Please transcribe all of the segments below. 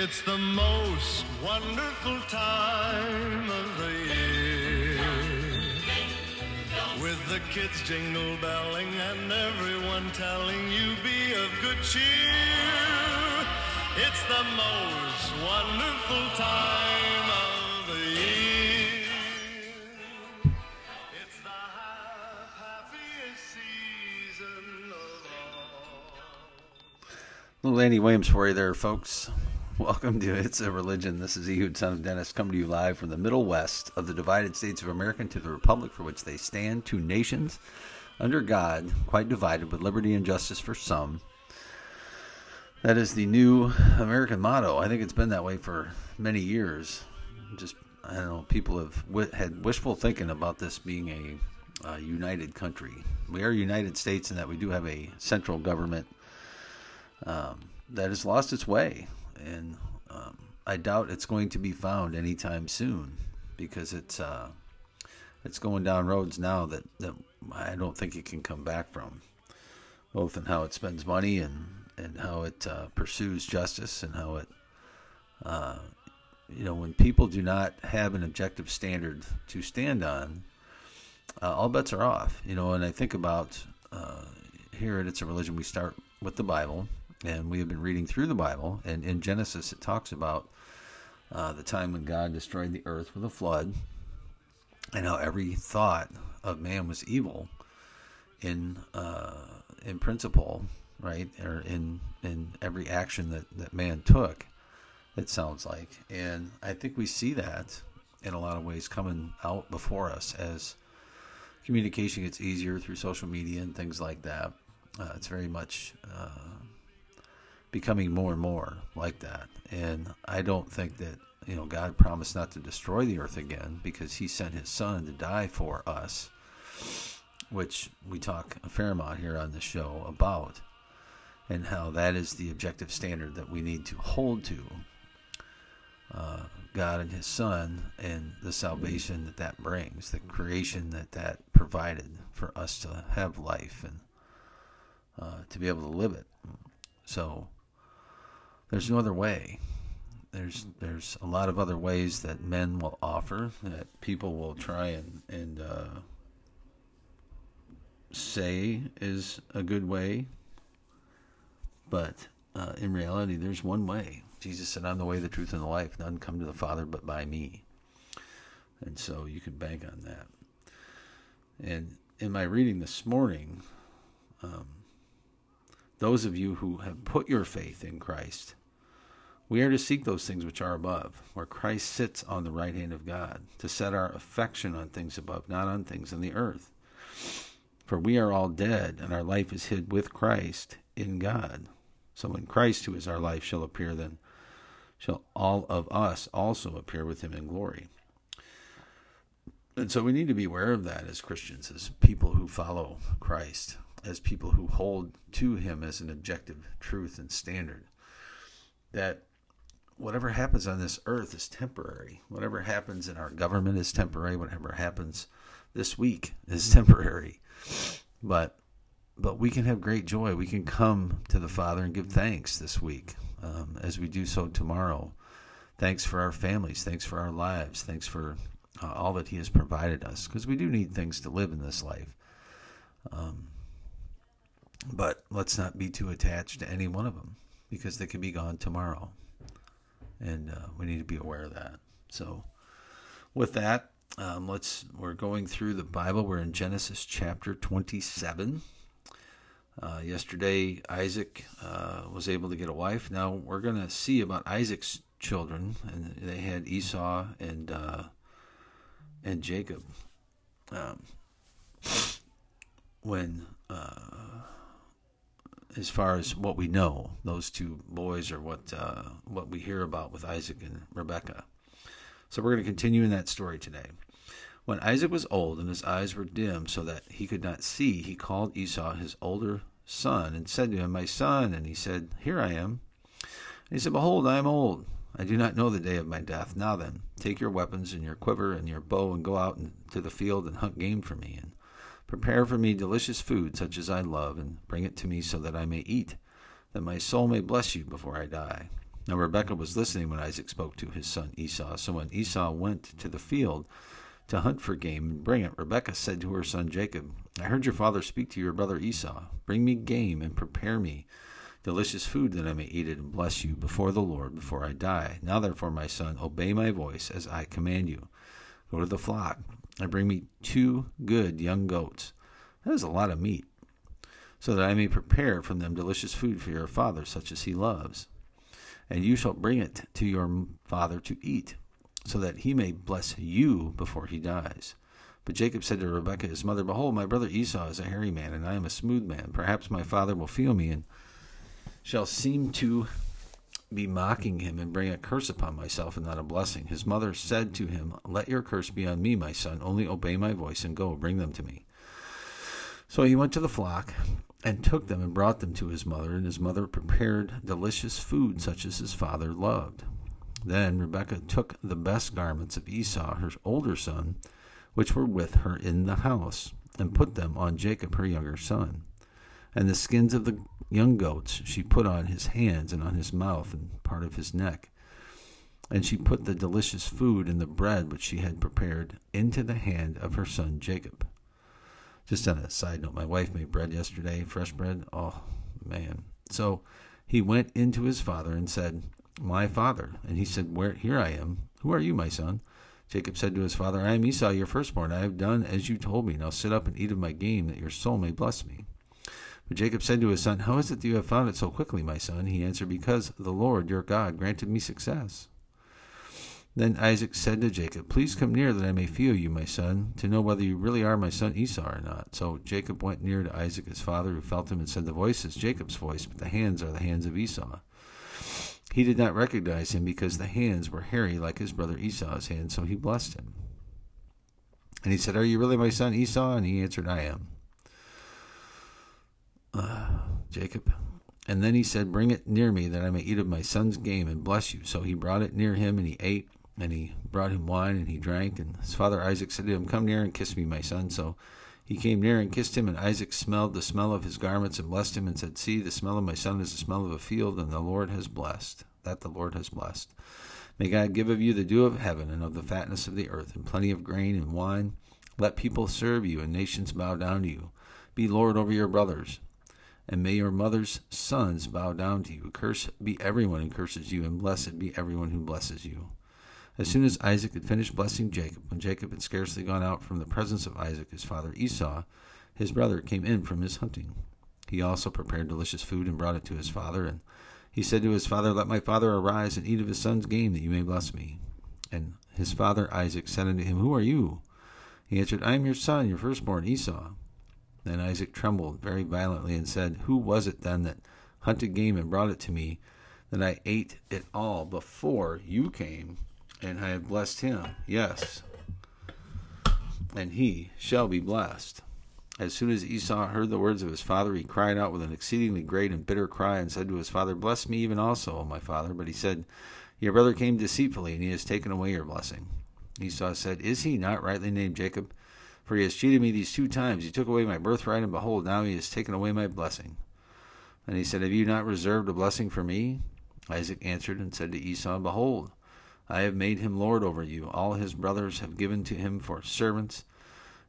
It's the most wonderful time of the year. With the kids jingle belling and everyone telling you be of good cheer. It's the most wonderful time of the year. It's the happiest season of all. Little Andy Williams for you there, folks. Welcome to It's a Religion. This is Ehud, son of Dennis, coming to you live from the Middle West of the divided states of America to the Republic for which they stand, two nations under God, quite divided, with liberty and justice for some. That is the new American motto. I think it's been that way for many years. Just, I don't know, people have wi- had wishful thinking about this being a uh, united country. We are United States in that we do have a central government um, that has lost its way, and um, I doubt it's going to be found anytime soon because it's uh, it's going down roads now that, that I don't think it can come back from, both in how it spends money and and how it uh, pursues justice and how it. Uh, you know, when people do not have an objective standard to stand on, uh, all bets are off. You know, and I think about uh, here It's a Religion, we start with the Bible, and we have been reading through the Bible. And in Genesis, it talks about uh, the time when God destroyed the earth with a flood, and how every thought of man was evil in uh, in principle, right, or in in every action that that man took. It sounds like, and I think we see that in a lot of ways coming out before us as communication gets easier through social media and things like that. Uh, it's very much uh, becoming more and more like that. And I don't think that, you know, God promised not to destroy the earth again because he sent his son to die for us, which we talk a fair amount here on the show about, and how that is the objective standard that we need to hold to. Uh, God and His Son and the salvation that that brings, the creation that that provided for us to have life and uh, to be able to live it. So there's no other way. There's there's a lot of other ways that men will offer that people will try and and uh, say is a good way, but uh, in reality, there's one way. Jesus said, "I'm the way, the truth, and the life. None come to the Father but by me." And so you can bank on that. And in my reading this morning, um, those of you who have put your faith in Christ, we are to seek those things which are above, where Christ sits on the right hand of God, to set our affection on things above, not on things on the earth. For we are all dead, and our life is hid with Christ in God. So when Christ, who is our life, shall appear, then shall all of us also appear with him in glory. And so we need to be aware of that as Christians, as people who follow Christ, as people who hold to him as an objective truth and standard. That whatever happens on this earth is temporary. Whatever happens in our government is temporary. Whatever happens this week is temporary. But but we can have great joy. We can come to the Father and give thanks this week, um, as we do so tomorrow. Thanks for our families. Thanks for our lives. Thanks for uh, all that He has provided us, because we do need things to live in this life. Um, but let's not be too attached to any one of them, because they can be gone tomorrow, and uh, we need to be aware of that. So, with that, um, let's. We're going through the Bible. We're in Genesis chapter twenty-seven. Uh, yesterday, Isaac uh, was able to get a wife. Now we're going to see about Isaac's children, and they had Esau and uh, and Jacob. Um, when, uh, as far as what we know, those two boys are what uh, what we hear about with Isaac and Rebekah. So we're going to continue in that story today. When Isaac was old and his eyes were dim so that he could not see, he called Esau his older son and said to him, My son. And he said, Here I am. And he said, Behold, I am old. I do not know the day of my death. Now then, take your weapons and your quiver and your bow and go out into the field and hunt game for me. And prepare for me delicious food such as I love and bring it to me so that I may eat, that my soul may bless you before I die. Now Rebekah was listening when Isaac spoke to his son Esau. So when Esau went to the field to hunt for game and bring it, Rebekah said to her son Jacob, I heard your father speak to your brother Esau. Bring me game and prepare me delicious food that I may eat it and bless you before the Lord before I die. Now therefore, my son, obey my voice as I command you. Go to the flock and bring me two good young goats. That is a lot of meat, so that I may prepare from them delicious food for your father, such as he loves. And you shall bring it to your father to eat, so that he may bless you before he dies. But Jacob said to Rebekah his mother, Behold, my brother Esau is a hairy man, and I am a smooth man. Perhaps my father will feel me and shall seem to be mocking him and bring a curse upon myself and not a blessing. His mother said to him, Let your curse be on me, my son. Only obey my voice and go, bring them to me. So he went to the flock and took them and brought them to his mother, and his mother prepared delicious food such as his father loved. Then Rebekah took the best garments of Esau, her older son, which were with her in the house, and put them on Jacob, her younger son. And the skins of the young goats she put on his hands and on his mouth and part of his neck. And she put the delicious food and the bread which she had prepared into the hand of her son Jacob. Just on a side note, my wife made bread yesterday, fresh bread. Oh, man. So he went into his father and said, My father. And he said, Where here I am. Who are you, my son? Jacob said to his father, I am Esau, your firstborn. I have done as you told me. Now sit up and eat of my game, that your soul may bless me. But Jacob said to his son, How is it that you have found it so quickly, my son? He answered, Because the Lord your God granted me success. Then Isaac said to Jacob, Please come near that I may feel you, my son, to know whether you really are my son Esau or not. So Jacob went near to Isaac his father, who felt him and said, The voice is Jacob's voice, but the hands are the hands of Esau. He did not recognize him because the hands were hairy like his brother Esau's hands, so he blessed him. And he said, Are you really my son Esau? And he answered, I am Jacob. And then he said, Bring it near me, that I may eat of my son's game and bless you. So he brought it near him, and he ate, and he brought him wine, and he drank. And his father Isaac said to him, Come near and kiss me, my son. So he came near and kissed him, and Isaac smelled the smell of his garments and blessed him, and said, See, the smell of my son is the smell of a field, and the Lord has blessed. That the Lord has blessed. May God give of you the dew of heaven, and of the fatness of the earth, and plenty of grain and wine. Let people serve you, and nations bow down to you. Be Lord over your brothers and may your mother's sons bow down to you. Cursed be everyone who curses you, and blessed be everyone who blesses you. As soon as Isaac had finished blessing Jacob, when Jacob had scarcely gone out from the presence of Isaac, his father Esau, his brother, came in from his hunting. He also prepared delicious food and brought it to his father, and he said to his father, Let my father arise and eat of his son's game, that you may bless me. And his father Isaac said unto him, Who are you? He answered, I am your son, your firstborn Esau. Then Isaac trembled very violently and said, Who was it then that hunted game and brought it to me, that I ate it all before you came, and I have blessed him? Yes, and he shall be blessed. As soon as Esau heard the words of his father, he cried out with an exceedingly great and bitter cry, and said to his father, Bless me even also, O my father. But he said, Your brother came deceitfully, and he has taken away your blessing. Esau said, Is he not rightly named Jacob? For he has cheated me these two times. He took away my birthright, and behold, now he has taken away my blessing. And he said, Have you not reserved a blessing for me? Isaac answered and said to Esau, Behold, I have made him lord over you. All his brothers have given to him for servants,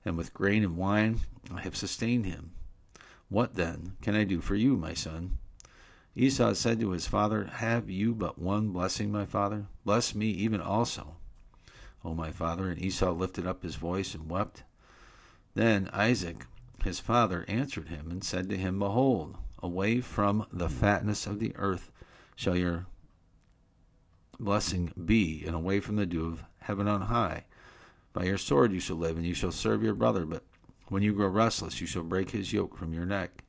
and with grain and wine I have sustained him. What then can I do for you, my son? Esau said to his father, Have you but one blessing, my father? Bless me even also. O my father. And Esau lifted up his voice and wept. Then Isaac his father answered him and said to him, Behold, away from the fatness of the earth shall your blessing be, and away from the dew of heaven on high. By your sword you shall live, and you shall serve your brother, but when you grow restless, you shall break his yoke from your neck.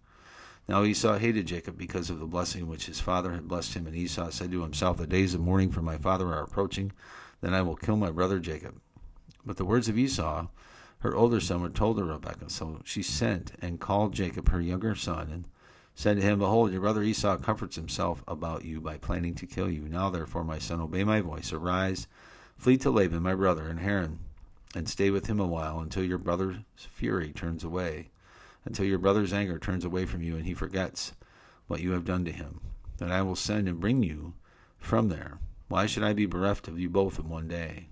Now Esau hated Jacob because of the blessing which his father had blessed him, and Esau said to himself, The days of mourning for my father are approaching, then I will kill my brother Jacob. But the words of Esau her older son told to Rebekah. So she sent and called Jacob, her younger son, and said to him, Behold, your brother Esau comforts himself about you by planning to kill you. Now, therefore, my son, obey my voice. Arise, flee to Laban, my brother, and Haran, and stay with him a while until your brother's fury turns away, until your brother's anger turns away from you, and he forgets what you have done to him. Then I will send and bring you from there. Why should I be bereft of you both in one day?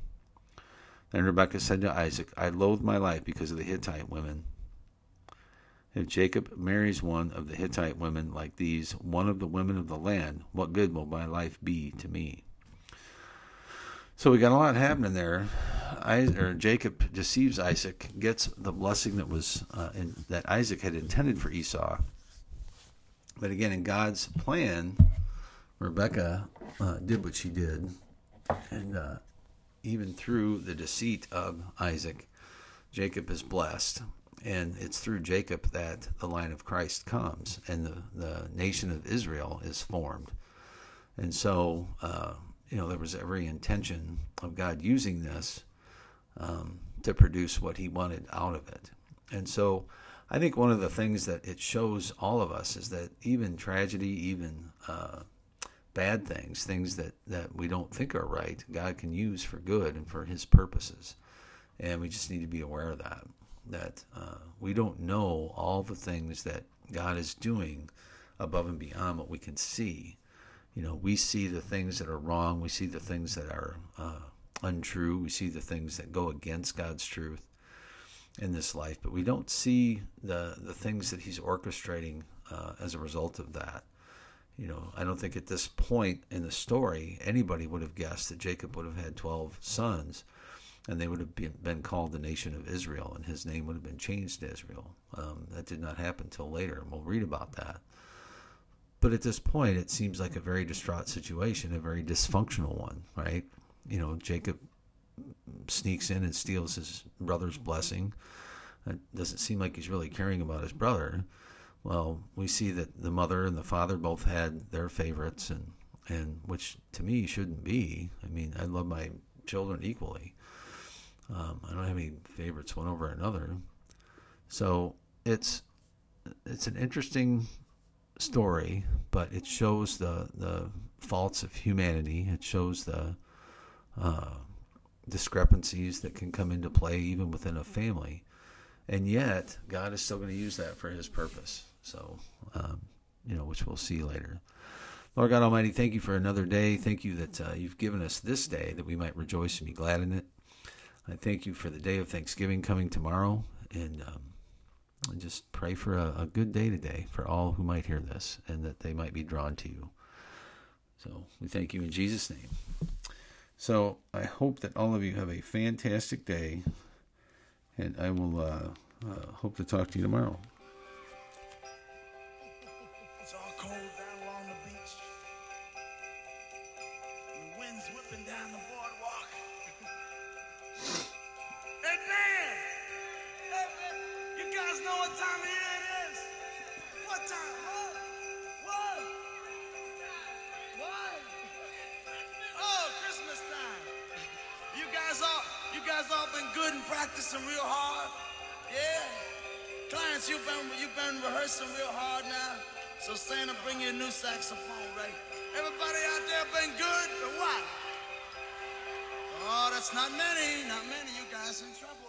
Then Rebekah said to Isaac, I loathe my life because of the Hittite women. If Jacob marries one of the Hittite women like these, one of the women of the land, what good will my life be to me? So we got a lot happening there. I, or Jacob deceives Isaac, gets the blessing that was uh, in, that Isaac had intended for Esau. But again, in God's plan, Rebecca uh, did what she did, and uh, even through the deceit of Isaac, Jacob is blessed. And it's through Jacob that the line of Christ comes and the, the nation of Israel is formed. And so, uh, you know, there was every intention of God using this um, to produce what he wanted out of it. And so I think one of the things that it shows all of us is that even tragedy, even uh, bad things, things that, that we don't think are right, God can use for good and for his purposes. And we just need to be aware of that, that uh, we don't know all the things that God is doing above and beyond what we can see you know, we see the things that are wrong, we see the things that are uh, untrue, we see the things that go against God's truth in this life, but we don't see the the things that He's orchestrating uh, as a result of that. You know, I don't think at this point in the story anybody would have guessed that Jacob would have had twelve sons, and they would have been, called the nation of Israel, and his name would have been changed to Israel. Um, that did not happen until later, and we'll read about that. But at this point, it seems like a very distraught situation, a very dysfunctional one, right? You know, Jacob sneaks in and steals his brother's blessing. It doesn't seem like he's really caring about his brother. Well, we see that the mother and the father both had their favorites, and and which to me shouldn't be. I mean, I love my children equally. Um, I don't have any favorites one over another. So it's it's an interesting story, but it shows the the faults of humanity. It shows the uh, discrepancies that can come into play even within a family, and yet God is still going to use that for His purpose. So, um, you know, which we'll see later. Lord God Almighty, thank you for another day. Thank you that uh, you've given us this day that we might rejoice and be glad in it. I thank you for the day of Thanksgiving coming tomorrow, and um, and just pray for a, a, good day today for all who might hear this and that they might be drawn to you. So we thank you in Jesus' name. So I hope that all of you have a fantastic day, and I will uh, uh, hope to talk to you tomorrow. You guys all been good and practicing real hard. Yeah. Clients, you've been, you've been rehearsing real hard now. So Santa, bring you a new saxophone, right? Everybody out there been good or what? Oh, that's not many, not many. You guys in trouble.